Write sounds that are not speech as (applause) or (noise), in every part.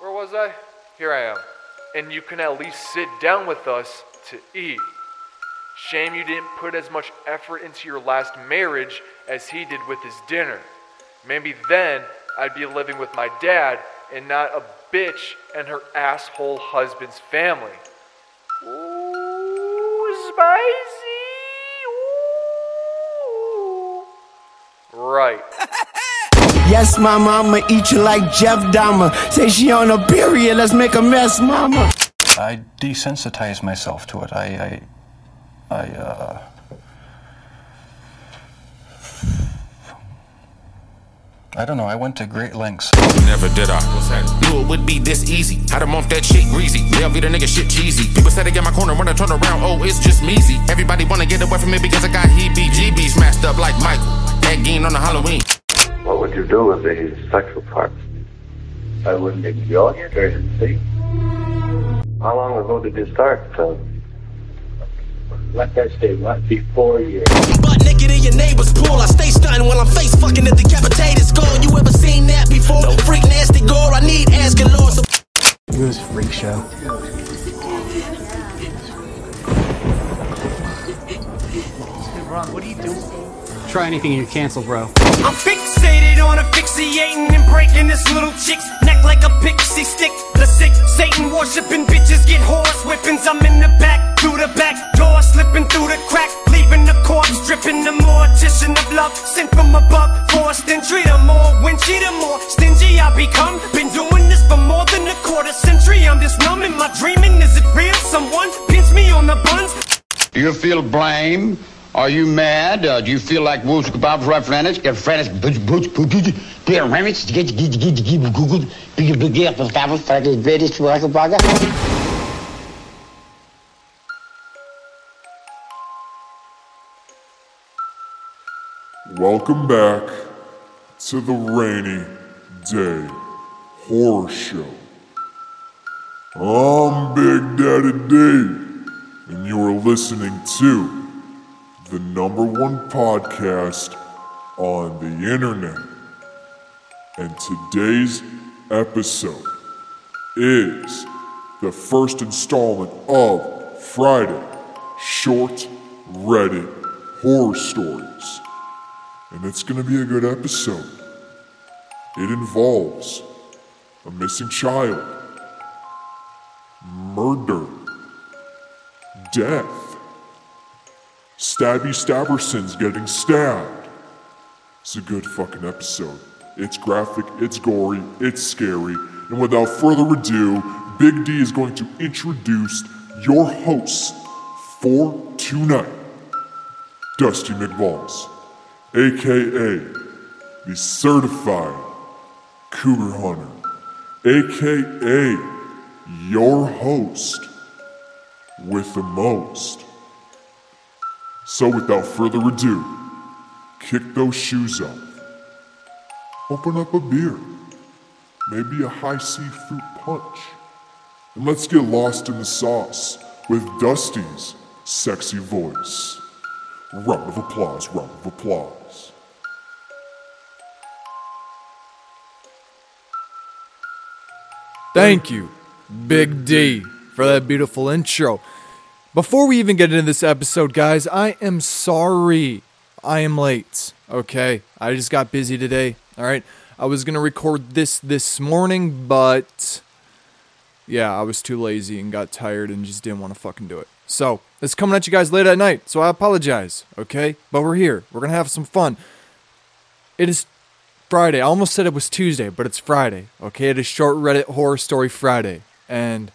Where was I? Here I am. And you can at least sit down with us to eat. Shame you didn't put as much effort into your last marriage as he did with his dinner. Maybe then I'd be living with my dad and not a bitch and her asshole husband's family. Ooh, spicy. Yes, mama, I'ma eat you like Jeff Dahmer. Say she on a period, let's make a mess, mama. I desensitized myself to it. I, I, I, uh. I don't know. I went to great lengths. Never did I. Knew it would be this easy. Had them off that shit greasy. They'll be the nigga shit cheesy. People said they get my corner when I turn around. Oh, it's just measy. Everybody wanna get away from me because I got heebie-jeebies smashed up like Michael. That game on the Halloween. What would you do with the sexual part? I wouldn't enjoy it or see. How long ago did you start? Uh, like I say, what, before you... Butt naked in your neighbor's pool. I stay stunting while I'm face fucking the decapitated skull. You ever seen that before? No. Freak nasty gore. I need ass galore. So It was a freak show. Try anything and you cancel, bro. I'm fixated on asphyxiating and breaking this little chick's neck like a pixie stick. The sick Satan worshiping bitches get horse whippings. I'm in the back, through the back door, slipping through the crack, leaving the corpse dripping. The mortician of love sent from above, forced entry. The more winchy, the more stingy I become. Been doing this for more than a quarter century. I'm just numb in my dreaming. Is it real? Someone pinch me on the buns. Do you feel blame? Are you mad? Uh, do you feel like Veris, Waka, Waka. Welcome back to the Rainy Day Horror Show. I'm Big Daddy D, and you are listening to the number one podcast on the internet. And today's episode is the first installment of Friday Short Reddit Horror Stories and it's going to be a good episode. It involves a missing child, murder, death, Stabby Stabbersons getting stabbed. It's a good fucking episode. It's graphic, it's gory, it's scary, and without further ado, Big D is going to introduce your host for tonight Dusty McBalls aka the certified cougar hunter, aka your host with the most. So, without further ado, kick those shoes off, open up a beer, maybe a Hi-C fruit punch, and let's get lost in the sauce with Dusty's sexy voice. Round of applause, round of applause. Thank you, Big D, for that beautiful intro. Before we even get into this episode, guys, I am sorry I am late. Okay, I just got busy today. All right, I was gonna record this this morning, but yeah, I was too lazy and got tired and just didn't want to fucking do it. So it's coming at you guys late at night, so I apologize. Okay, but we're here. We're gonna have some fun. It is Friday. I almost said it was Tuesday, but it's Friday. Okay, it is short Reddit horror story Friday, and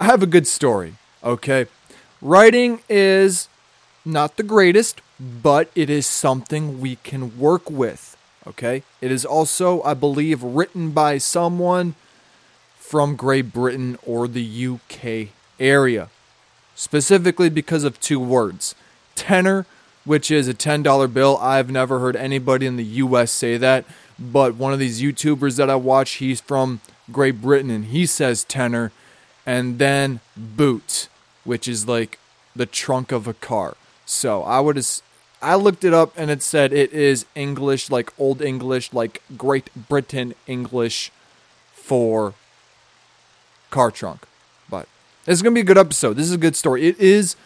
I have a good story. Okay, writing is not the greatest, but it is something we can work with. Okay, it is also, I believe, written by someone from Great Britain or the UK area, specifically because of two words tenner, which is a $10 bill. I've never heard anybody in the US say that, but one of these YouTubers that I watch, he's from Great Britain and he says tenner, and then boot, which is like the trunk of a car. So I would I looked it up and it said it is English, like Old English, like Great Britain English for car trunk. But it's going to be a good episode. This is a good story. It is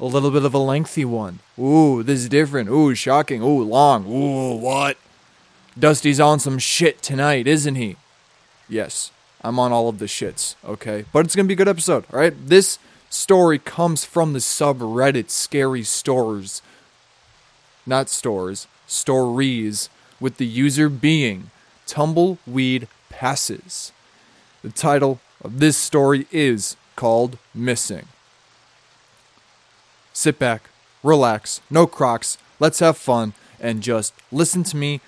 a little bit of a lengthy one. Ooh, this is different. Ooh, shocking. Ooh, long. Ooh, what? Dusty's on some shit tonight, isn't he? Yes, I'm on all of the shits, okay? But it's to be a good episode, all right? This story comes from the subreddit Scary Stores. Not stores, stories, with the user being Tumbleweed Passes. The title of this story is called Missing. Sit back, relax, no crocs, let's have fun, and just listen to me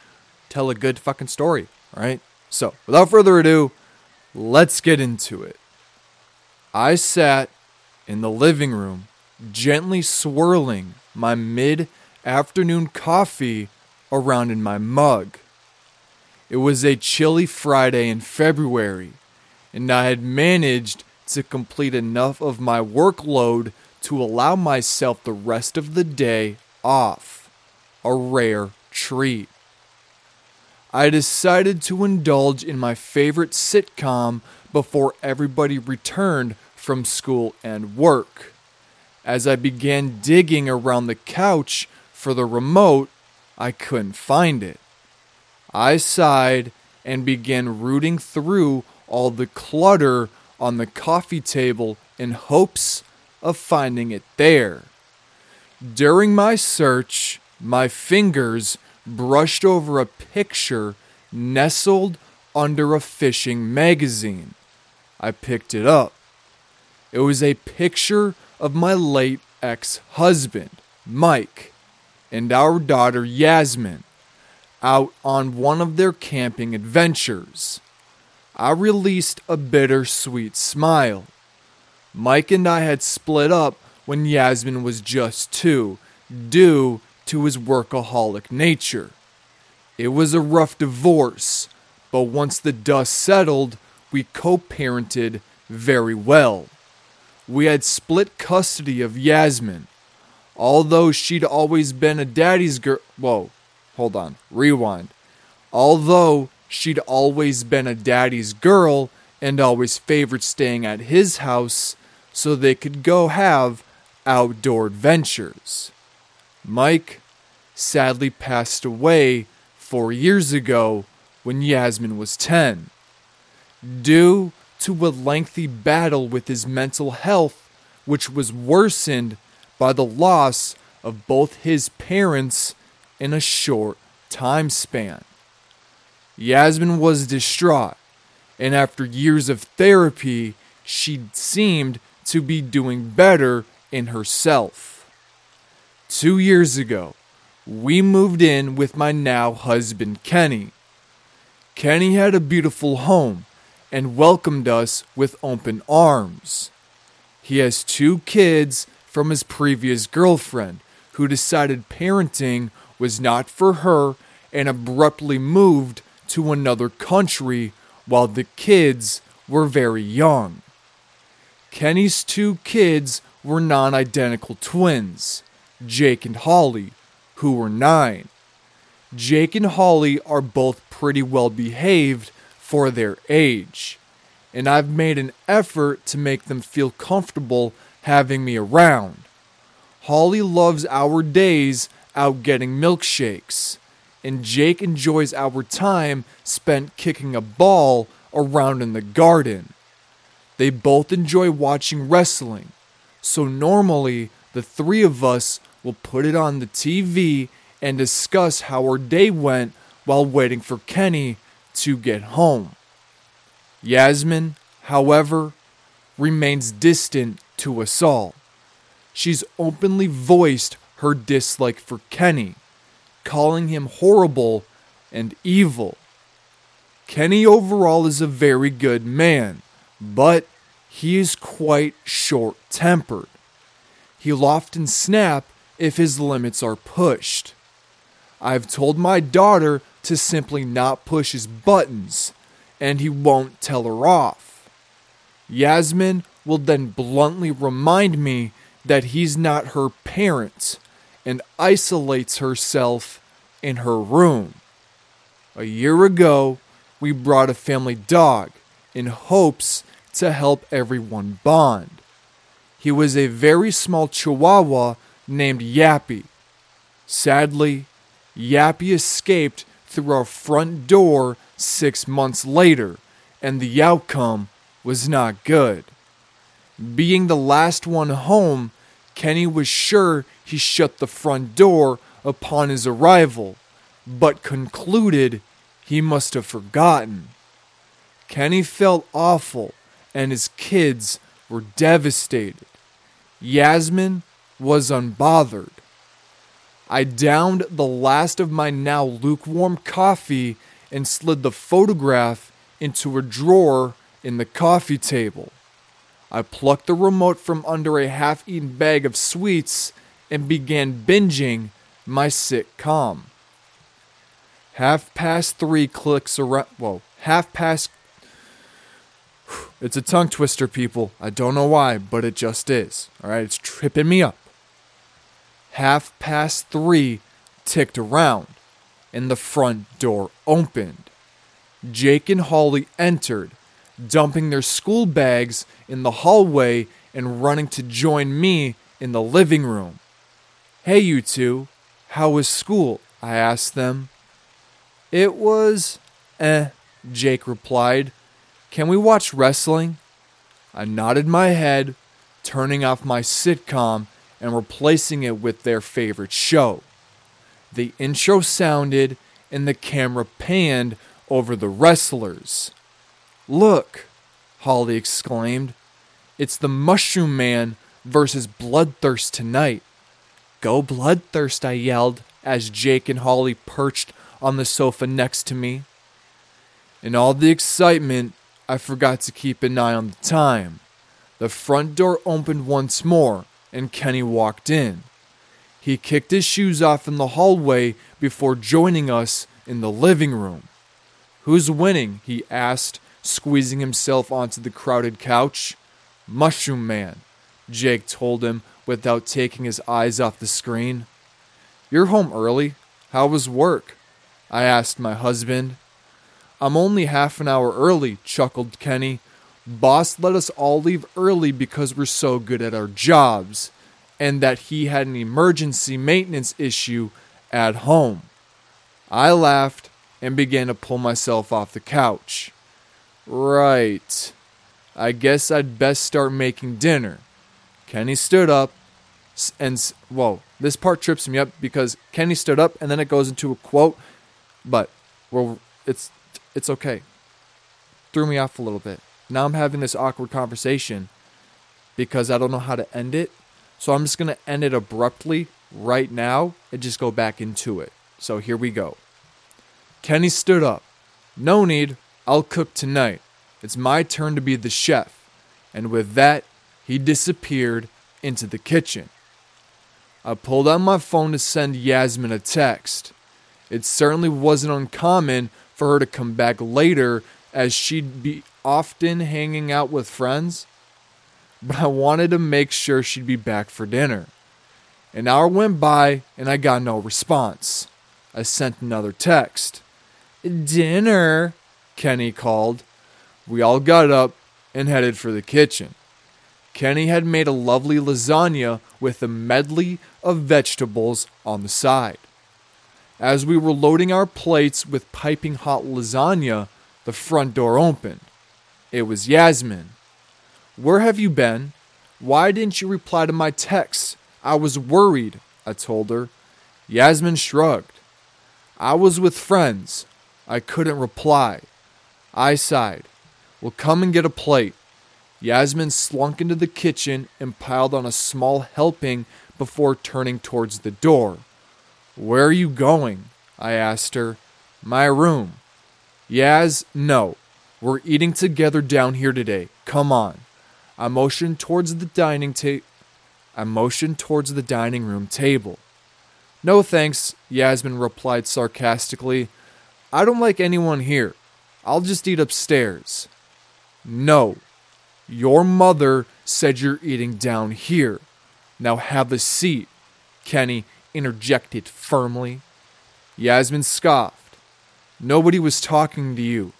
tell a good fucking story, all right? So, without further ado, let's get into it. I sat in the living room, gently swirling my mid afternoon coffee around in my mug. It was a chilly Friday in February, and I had managed to complete enough of my workload to allow myself the rest of the day off. A rare treat. I decided to indulge in my favorite sitcom before everybody returned from school and work. As I began digging around the couch for the remote, I couldn't find it. I sighed and began rooting through all the clutter on the coffee table in hopes of finding it there. During my search, my fingers brushed over a picture nestled under a fishing magazine. I picked it up. It was a picture of my late ex husband, Mike, and our daughter, Yasmin, out on one of their camping adventures. I released a bittersweet smile. Mike and I had split up when Yasmin was just two, due to his workaholic nature. It was a rough divorce, but once the dust settled, we co parented very well. We had split custody of Yasmin. Although she'd always been a daddy's girl. Whoa, hold on, rewind. Although she'd always been a daddy's girl and always favored staying at his house so they could go have outdoor adventures. Mike sadly passed away four years ago when Yasmin was 10. Due to a lengthy battle with his mental health, which was worsened by the loss of both his parents in a short time span. Yasmin was distraught, and after years of therapy, she seemed to be doing better in herself. Two years ago, we moved in with my now husband, Kenny. Kenny had a beautiful home and welcomed us with open arms. He has two kids from his previous girlfriend who decided parenting was not for her and abruptly moved to another country while the kids were very young. Kenny's two kids were non identical twins, Jake and Holly, who were nine. Jake and Holly are both pretty well behaved for their age, and I've made an effort to make them feel comfortable having me around. Holly loves our days out getting milkshakes, and Jake enjoys our time spent kicking a ball around in the garden. They both enjoy watching wrestling, so normally the three of us will put it on the TV and discuss how our day went while waiting for Kenny to get home. Yasmin, however, remains distant to us all. She's openly voiced her dislike for Kenny, calling him horrible and evil. Kenny overall is a very good man, but he is quite short tempered. He'll often snap if his limits are pushed. I've told my daughter to simply not push his buttons, and he won't tell her off. Yasmin will then bluntly remind me that he's not her parent and isolates herself in her room. A year ago, we brought a family dog in hopes to help everyone bond. He was a very small chihuahua named Yappy. Sadly, Yappy escaped through our front door six months later, and the outcome was not good. Being the last one home, Kenny was sure he shut the front door upon his arrival, but concluded he must have forgotten. Kenny felt awful, and his kids were devastated. Yasmin was unbothered. I downed the last of my now lukewarm coffee and slid the photograph into a drawer in the coffee table. I plucked the remote from under a half eaten bag of sweets and began binging my sitcom. Half past three clicks around. Whoa, half past. (sighs) It's a tongue twister, people. I don't know why, but it just is. Alright, it's tripping me up. Half past three ticked around, and the front door opened. Jake and Holly entered, dumping their school bags in the hallway and running to join me in the living room. Hey, you two, how was school? I asked them. It was, eh, Jake replied. Can we watch wrestling? I nodded my head, turning off my sitcom and replacing it with their favorite show. The intro sounded and the camera panned over the wrestlers. Look, Holly exclaimed. It's the Mushroom Man versus Bloodthirst tonight. Go Bloodthirst, I yelled as Jake and Holly perched on the sofa next to me. In all the excitement, I forgot to keep an eye on the time. The front door opened once more, and Kenny walked in. He kicked his shoes off in the hallway before joining us in the living room. Who's winning? he asked, squeezing himself onto the crowded couch. Mushroom Man, Jake told him without taking his eyes off the screen. You're home early. How was work? I asked my husband. I'm only half an hour early, chuckled Kenny. Boss let us all leave early because we're so good at our jobs, and that he had an emergency maintenance issue at home. I laughed and began to pull myself off the couch. Right. I guess I'd best start making dinner. Kenny stood up and, whoa, this part trips me up because Kenny stood up and then it goes into a quote, but well, it's, it's okay. Threw me off a little bit. Now I'm having this awkward conversation because I don't know how to end it. So I'm just going to end it abruptly right now and just go back into it. So here we go. Kenny stood up. No need, I'll cook tonight. It's my turn to be the chef. And with that, he disappeared into the kitchen. I pulled out my phone to send Yasmin a text. It certainly wasn't uncommon for her to come back later as she'd be often hanging out with friends, but I wanted to make sure she'd be back for dinner. An hour went by and I got no response. I sent another text. Dinner, Kenny called. We all got up and headed for the kitchen. Kenny had made a lovely lasagna with a medley of vegetables on the side. As we were loading our plates with piping hot lasagna, the front door opened. It was Yasmin. Where have you been? Why didn't you reply to my texts? I was worried, I told her. Yasmin shrugged. I was with friends. I couldn't reply. I sighed. Well, come and get a plate. Yasmin slunk into the kitchen and piled on a small helping before turning towards the door. Where are you going? I asked her. My room. Yaz, no. We're eating together down here today. Come on. I motioned towards the dining table. I motioned towards the dining room table. No thanks, Yasmin replied sarcastically. I don't like anyone here. I'll just eat upstairs. No. Your mother said you're eating down here. Now have a seat, Kenny interjected firmly. Yasmin scoffed. Nobody was talking to you.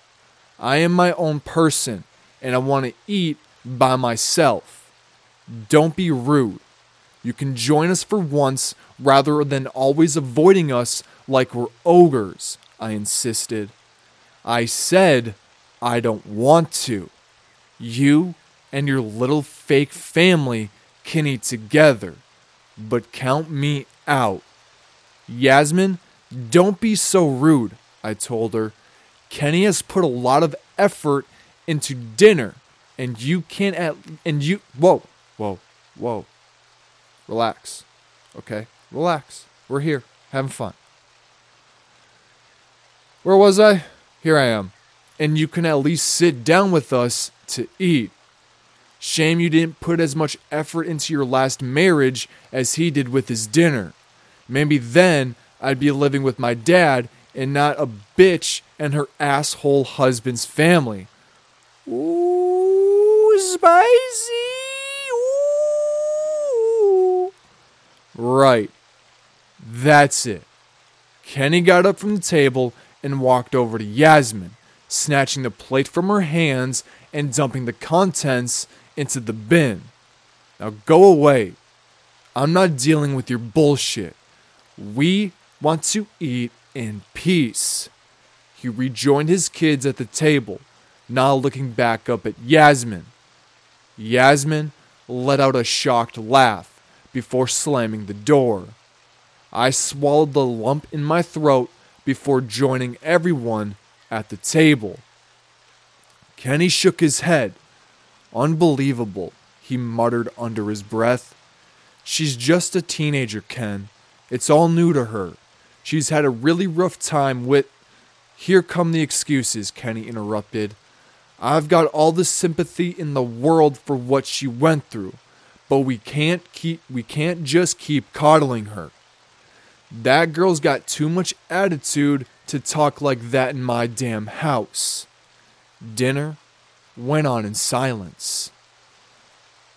I am my own person, and I want to eat by myself. Don't be rude. You can join us for once rather than always avoiding us like we're ogres, I insisted. I said I don't want to. You and your little fake family can eat together, but count me out. Yasmin, don't be so rude, I told her. Kenny has put a lot of effort into dinner, and you can't at and you whoa, whoa, whoa. Relax. Okay? Relax. We're here, having fun. Where was I? Here I am. And you can at least sit down with us to eat. Shame you didn't put as much effort into your last marriage as he did with his dinner. Maybe then I'd be living with my dad and not a bitch and her asshole husband's family. Ooh, spicy. Ooh. Right. That's it. Kenny got up from the table and walked over to Yasmin, snatching the plate from her hands and dumping the contents into the bin. Now go away. I'm not dealing with your bullshit. We want to eat in peace. He rejoined his kids at the table, now looking back up at Yasmin. Yasmin let out a shocked laugh before slamming the door. I swallowed the lump in my throat before joining everyone at the table. Kenny shook his head. Unbelievable, he muttered under his breath. She's just a teenager, Ken. It's all new to her. She's had a really rough time with. Here come the excuses, Kenny interrupted. I've got all the sympathy in the world for what she went through, but we can't keep we can't just keep coddling her. That girl's got too much attitude to talk like that in my damn house. Dinner went on in silence.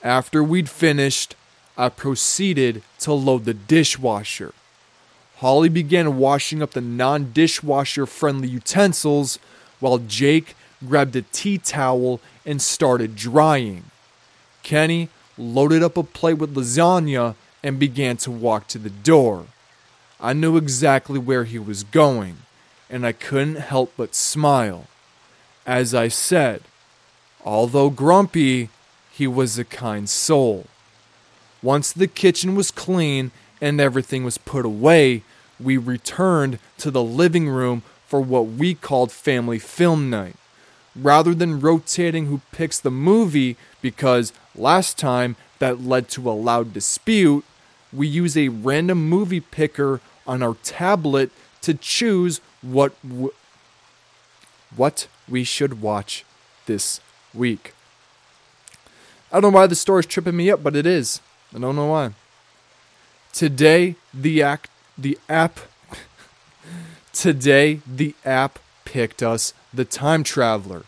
After we'd finished, I proceeded to load the dishwasher. Holly began washing up the non dishwasher friendly utensils while Jake grabbed a tea towel and started drying. Kenny loaded up a plate with lasagna and began to walk to the door. I knew exactly where he was going, and I couldn't help but smile. As I said, although grumpy, he was a kind soul. Once the kitchen was clean and everything was put away, we returned to the living room for what we called family film night. Rather than rotating who picks the movie, because last time that led to a loud dispute, we use a random movie picker on our tablet to choose what w- what we should watch this week. I don't know why the story's tripping me up, but it is. I don't know why. Today the act the app Today the app picked us The Time Traveler,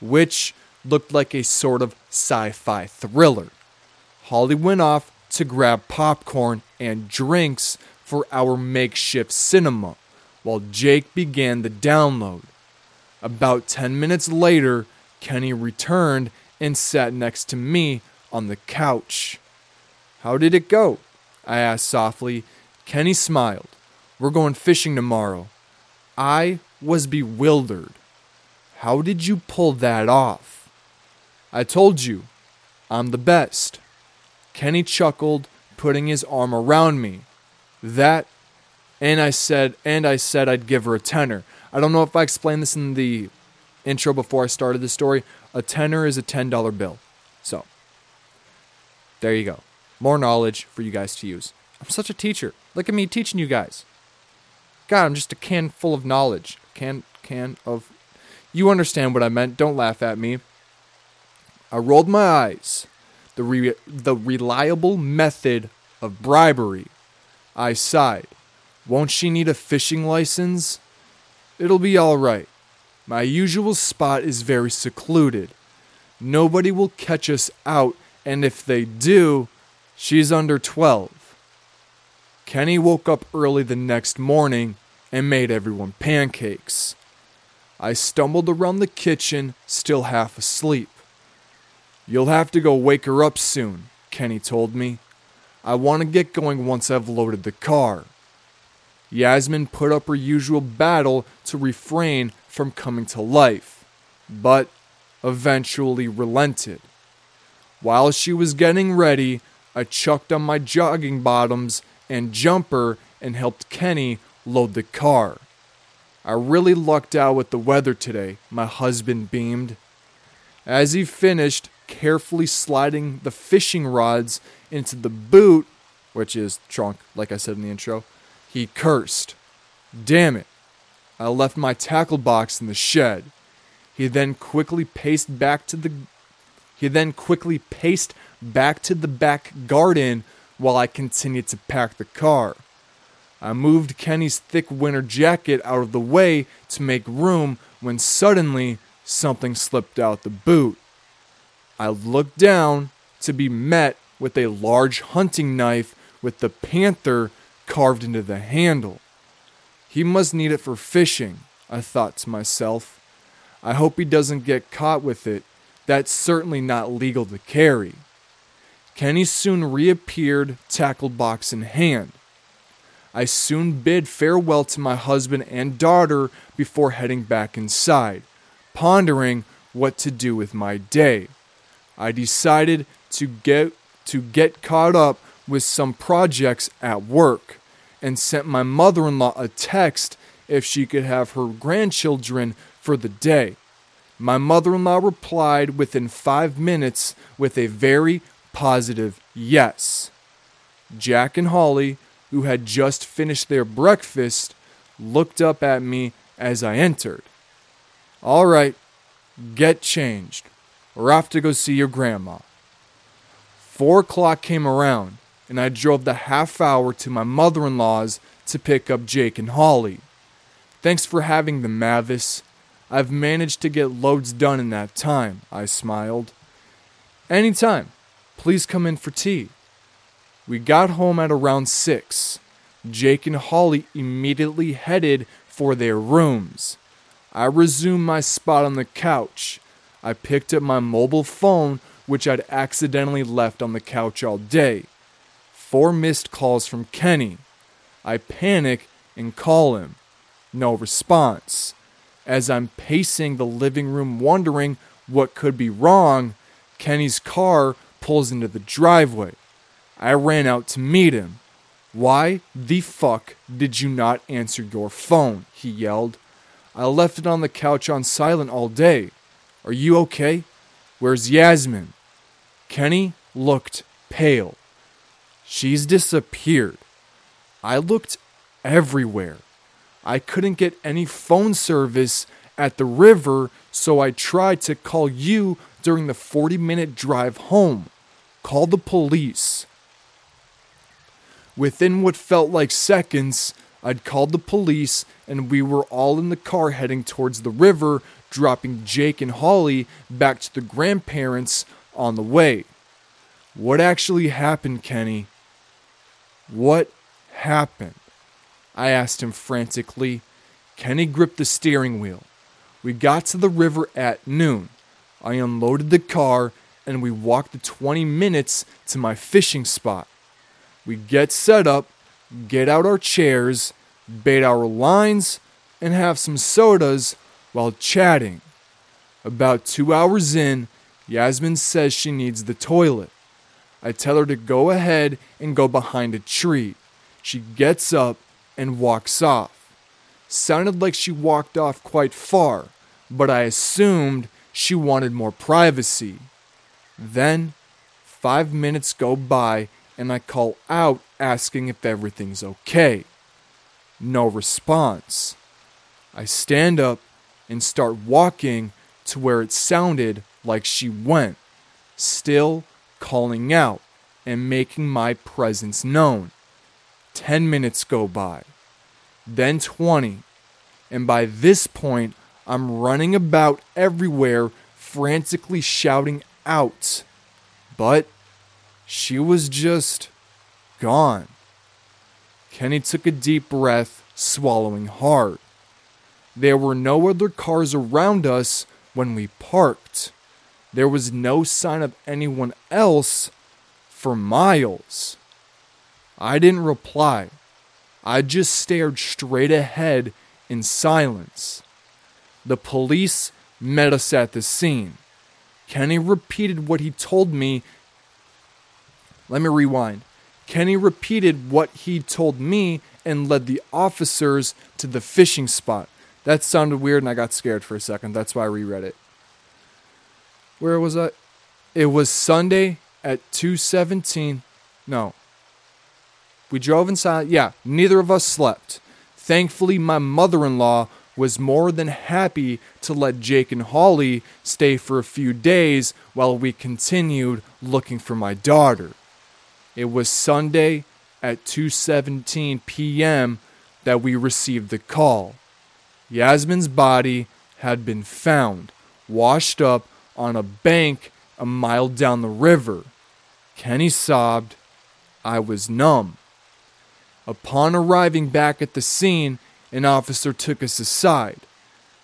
which looked like a sort of sci-fi thriller. Holly went off to grab popcorn and drinks for our makeshift cinema, while Jake began the download. About 10 minutes later, Kenny returned and sat next to me on the couch. How did it go? I asked softly. Kenny smiled. We're going fishing tomorrow. I was bewildered. How did you pull that off? I told you, I'm the best. Kenny chuckled, putting his arm around me. That, and I said, and I said I'd give her a tenner. I don't know if I explained this in the intro before I started the story. A tenner is a $10 bill. So, there you go. More knowledge for you guys to use. I'm such a teacher. Look at me teaching you guys. God, I'm just a can full of knowledge. Can can of You understand what I meant. Don't laugh at me. I rolled my eyes. The re- the reliable method of bribery. I sighed. Won't she need a fishing license? It'll be all right. My usual spot is very secluded. Nobody will catch us out, and if they do, she's under 12. Kenny woke up early the next morning and made everyone pancakes. I stumbled around the kitchen, still half asleep. You'll have to go wake her up soon, Kenny told me. I want to get going once I've loaded the car. Yasmin put up her usual battle to refrain from coming to life, but eventually relented. While she was getting ready, I chucked on my jogging bottoms and jumper and helped Kenny load the car. I really lucked out with the weather today, my husband beamed. As he finished carefully sliding the fishing rods into the boot, which is trunk, like I said in the intro, he cursed. Damn it. I left my tackle box in the shed. He then quickly paced back to the he then quickly paced back to the back garden while I continued to pack the car. I moved Kenny's thick winter jacket out of the way to make room when suddenly something slipped out the boot. I looked down to be met with a large hunting knife with the panther carved into the handle. He must need it for fishing, I thought to myself. I hope he doesn't get caught with it. That's certainly not legal to carry. Kenny soon reappeared, tackle box in hand. I soon bid farewell to my husband and daughter before heading back inside, pondering what to do with my day. I decided to get to get caught up with some projects at work and sent my mother-in-law a text if she could have her grandchildren for the day. My mother-in-law replied within 5 minutes with a very positive yes. Jack and Holly, who had just finished their breakfast, looked up at me as I entered. All right, get changed. We're off to go see your grandma. Four o'clock came around, and I drove the half hour to my mother in law's to pick up Jake and Holly. Thanks for having them, Mavis. I've managed to get loads done in that time, I smiled. Anytime. Please come in for tea. We got home at around 6. Jake and Holly immediately headed for their rooms. I resumed my spot on the couch. I picked up my mobile phone, which I'd accidentally left on the couch all day. Four missed calls from Kenny. I panic and call him. No response. As I'm pacing the living room wondering what could be wrong, Kenny's car pulls into the driveway. I ran out to meet him. Why the fuck did you not answer your phone? He yelled. I left it on the couch on silent all day. Are you okay? Where's Yasmin? Kenny looked pale. She's disappeared. I looked everywhere. I couldn't get any phone service at the river, so I tried to call you during the 40 minute drive home. Call the police. Within what felt like seconds, I'd called the police and we were all in the car heading towards the river, dropping Jake and Holly back to the grandparents on the way. What actually happened, Kenny? What happened? I asked him frantically. Kenny gripped the steering wheel. We got to the river at noon. I unloaded the car and we walk the 20 minutes to my fishing spot. We get set up, get out our chairs, bait our lines, and have some sodas while chatting. About two hours in, Yasmin says she needs the toilet. I tell her to go ahead and go behind a tree. She gets up and walks off. Sounded like she walked off quite far, but I assumed she wanted more privacy. Then, five minutes go by and I call out asking if everything's okay. No response. I stand up and start walking to where it sounded like she went, still calling out and making my presence known. Ten minutes go by, then 20, and by this point, I'm running about everywhere, frantically shouting out. But she was just gone. Kenny took a deep breath, swallowing hard. There were no other cars around us when we parked. There was no sign of anyone else for miles. I didn't reply. I just stared straight ahead in silence. The police met us at the scene. Kenny repeated what he told me. Let me rewind. Kenny repeated what he told me and led the officers to the fishing spot. That sounded weird and I got scared for a second. That's why I reread it. Where was I? It was Sunday at 217. No. We drove inside. Yeah, neither of us slept. Thankfully, my mother in law was more than happy to let Jake and Holly stay for a few days while we continued looking for my daughter. It was Sunday at 2:17 p.m. that we received the call. Yasmin's body had been found, washed up on a bank a mile down the river. Kenny sobbed. I was numb. Upon arriving back at the scene, an officer took us aside.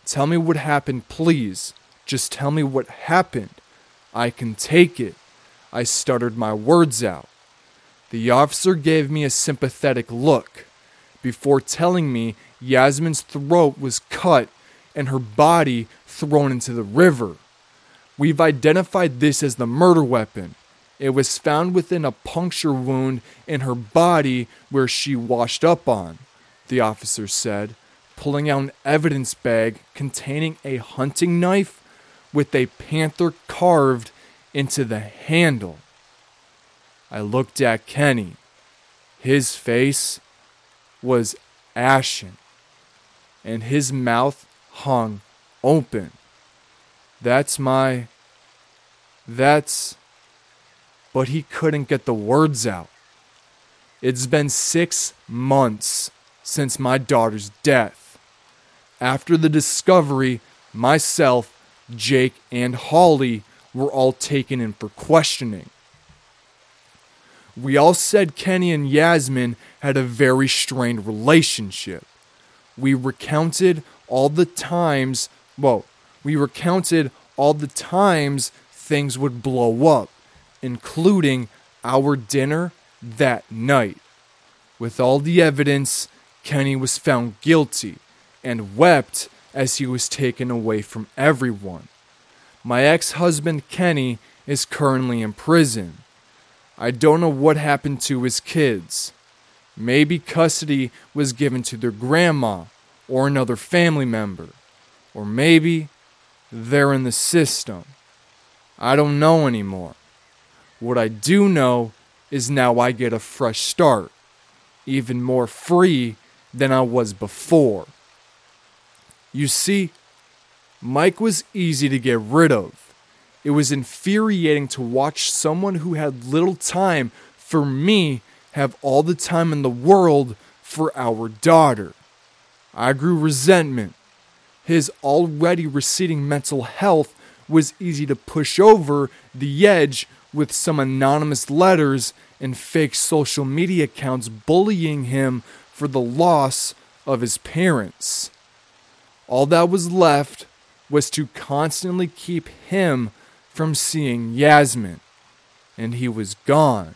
Tell me what happened, please. Just tell me what happened. I can take it. I stuttered my words out. The officer gave me a sympathetic look before telling me Yasmin's throat was cut and her body thrown into the river. We've identified this as the murder weapon. It was found within a puncture wound in her body where she washed up on, the officer said, pulling out an evidence bag containing a hunting knife with a panther carved into the handle. I looked at Kenny. His face was ashen, and his mouth hung open. That's my. That's. But he couldn't get the words out. It's been six months since my daughter's death. After the discovery, myself, Jake, and Holly were all taken in for questioning. We all said Kenny and Yasmin had a very strained relationship. We recounted all the times, well, we recounted all the times things would blow up, including our dinner that night. With all the evidence, Kenny was found guilty and wept as he was taken away from everyone. My ex husband Kenny is currently in prison. I don't know what happened to his kids. Maybe custody was given to their grandma or another family member. Or maybe they're in the system. I don't know anymore. What I do know is now I get a fresh start, even more free than I was before. You see, Mike was easy to get rid of. It was infuriating to watch someone who had little time for me have all the time in the world for our daughter. I grew resentment. His already receding mental health was easy to push over the edge with some anonymous letters and fake social media accounts bullying him for the loss of his parents. All that was left was to constantly keep him from seeing Yasmin, and he was gone.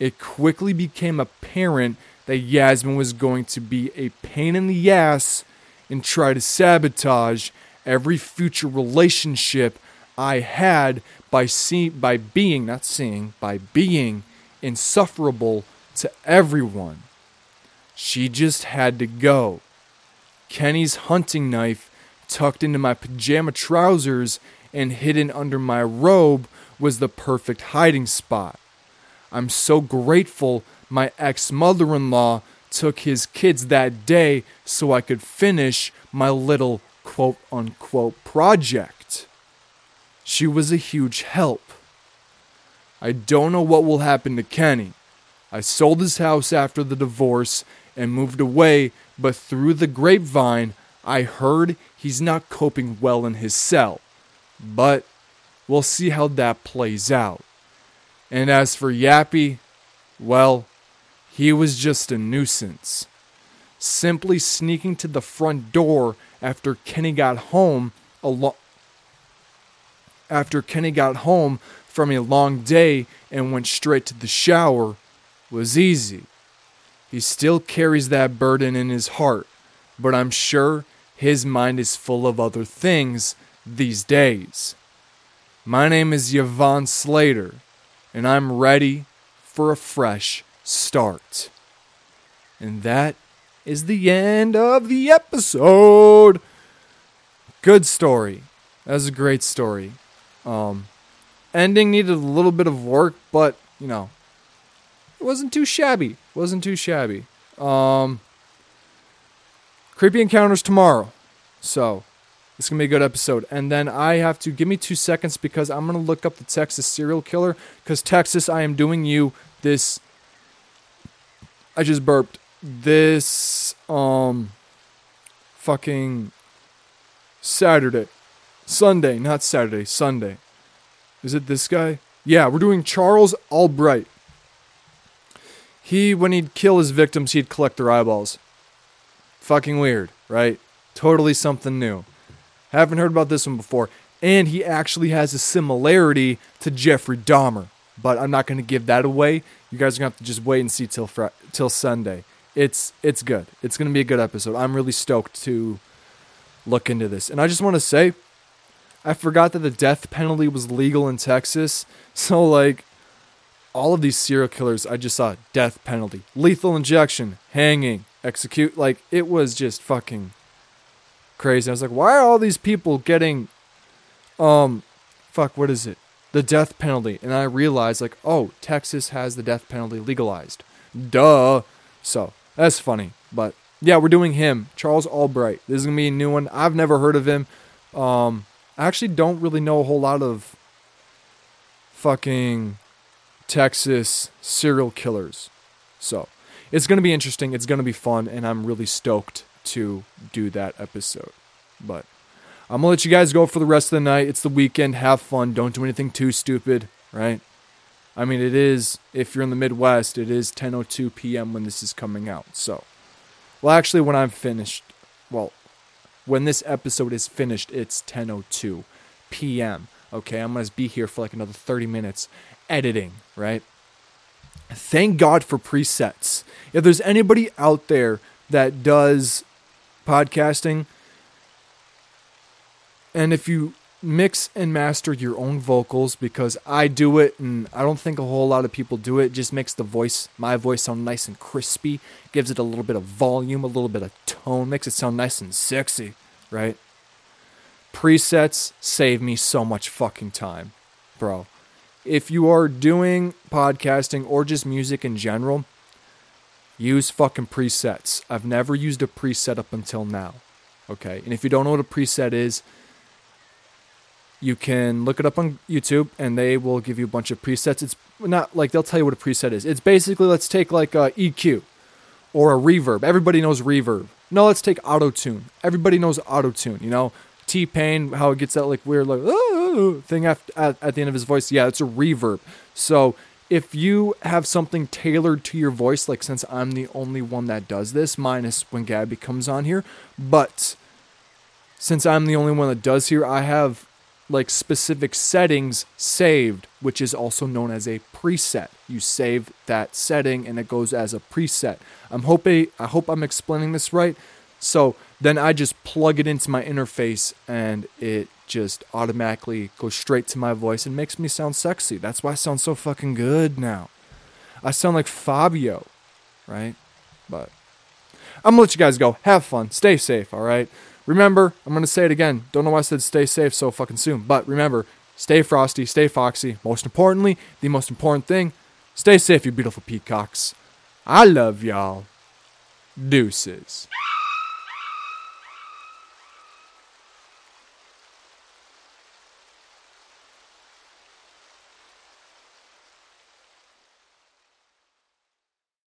It quickly became apparent that Yasmin was going to be a pain in the ass and try to sabotage every future relationship I had by see, by being not seeing by being insufferable to everyone. She just had to go. Kenny's hunting knife tucked into my pajama trousers and hidden under my robe was the perfect hiding spot. I'm so grateful my ex mother in law took his kids that day so I could finish my little quote unquote project. She was a huge help. I don't know what will happen to Kenny. I sold his house after the divorce and moved away, but through the grapevine, I heard he's not coping well in his cell. But we'll see how that plays out. And as for Yappy, well, he was just a nuisance. Simply sneaking to the front door after Kenny got home along after Kenny got home from a long day and went straight to the shower was easy. He still carries that burden in his heart, but I'm sure his mind is full of other things these days. My name is Yvonne Slater, and I'm ready for a fresh start. And that is the end of the episode. Good story. That was a great story. Um, ending needed a little bit of work, but you know, it wasn't too shabby. wasn't too shabby. Um, creepy encounters tomorrow, so it's gonna be a good episode. And then I have to give me two seconds because I'm gonna look up the Texas serial killer. Because Texas, I am doing you this. I just burped this um fucking Saturday. Sunday, not Saturday, Sunday. Is it this guy? Yeah, we're doing Charles Albright. He, when he'd kill his victims, he'd collect their eyeballs. Fucking weird, right? Totally something new. Haven't heard about this one before. And he actually has a similarity to Jeffrey Dahmer. But I'm not going to give that away. You guys are going to have to just wait and see till, fr- till Sunday. It's, it's good. It's going to be a good episode. I'm really stoked to look into this. And I just want to say, I forgot that the death penalty was legal in Texas. (laughs) So, like, all of these serial killers, I just saw death penalty, lethal injection, hanging, execute. Like, it was just fucking crazy. I was like, why are all these people getting, um, fuck, what is it? The death penalty. And I realized, like, oh, Texas has the death penalty legalized. Duh. So, that's funny. But yeah, we're doing him, Charles Albright. This is gonna be a new one. I've never heard of him. Um, I actually don't really know a whole lot of fucking Texas serial killers. So it's gonna be interesting. It's gonna be fun, and I'm really stoked to do that episode. But I'm gonna let you guys go for the rest of the night. It's the weekend. Have fun. Don't do anything too stupid, right? I mean, it is if you're in the Midwest, it is 10:02 p.m. when this is coming out. So, well, actually, when I'm finished, well, when this episode is finished, it's 10:02 p.m. Okay, I'm gonna be here for like another 30 minutes editing, right? Thank God for presets. If there's anybody out there that does podcasting, and if you mix and master your own vocals because I do it and I don't think a whole lot of people do it. it. just makes the voice my voice sound nice and crispy, gives it a little bit of volume, a little bit of tone, makes it sound nice and sexy, right? Presets save me so much fucking time, bro. If you are doing podcasting or just music in general, use fucking presets. I've never used a preset up until now. Okay? And if you don't know what a preset is, you can look it up on YouTube and they will give you a bunch of presets. It's not like they'll tell you what a preset is. It's basically let's take like a EQ or a reverb. Everybody knows reverb. No, let's take auto tune. Everybody knows auto tune. You know, T Pain, how it gets that like weird like thing at, at, at the end of his voice. Yeah, it's a reverb. So if you have something tailored to your voice, like since I'm the only one that does this, minus when Gabby comes on here, but since I'm the only one that does here, I have like specific settings saved, which is also known as a preset. You save that setting and it goes as a preset. I'm hoping I hope I'm explaining this right. So then I just plug it into my interface and it just automatically goes straight to my voice and makes me sound sexy. That's why I sound so fucking good now. I sound like Fabio, right? But I'm gonna let you guys go. Have fun. Stay safe, all right? Remember, I'm to say it again. Don't know why I said stay safe so fucking soon, but remember, stay frosty, stay foxy. Most importantly, the most important thing, stay safe, you beautiful peacocks. I love y'all. Deuces.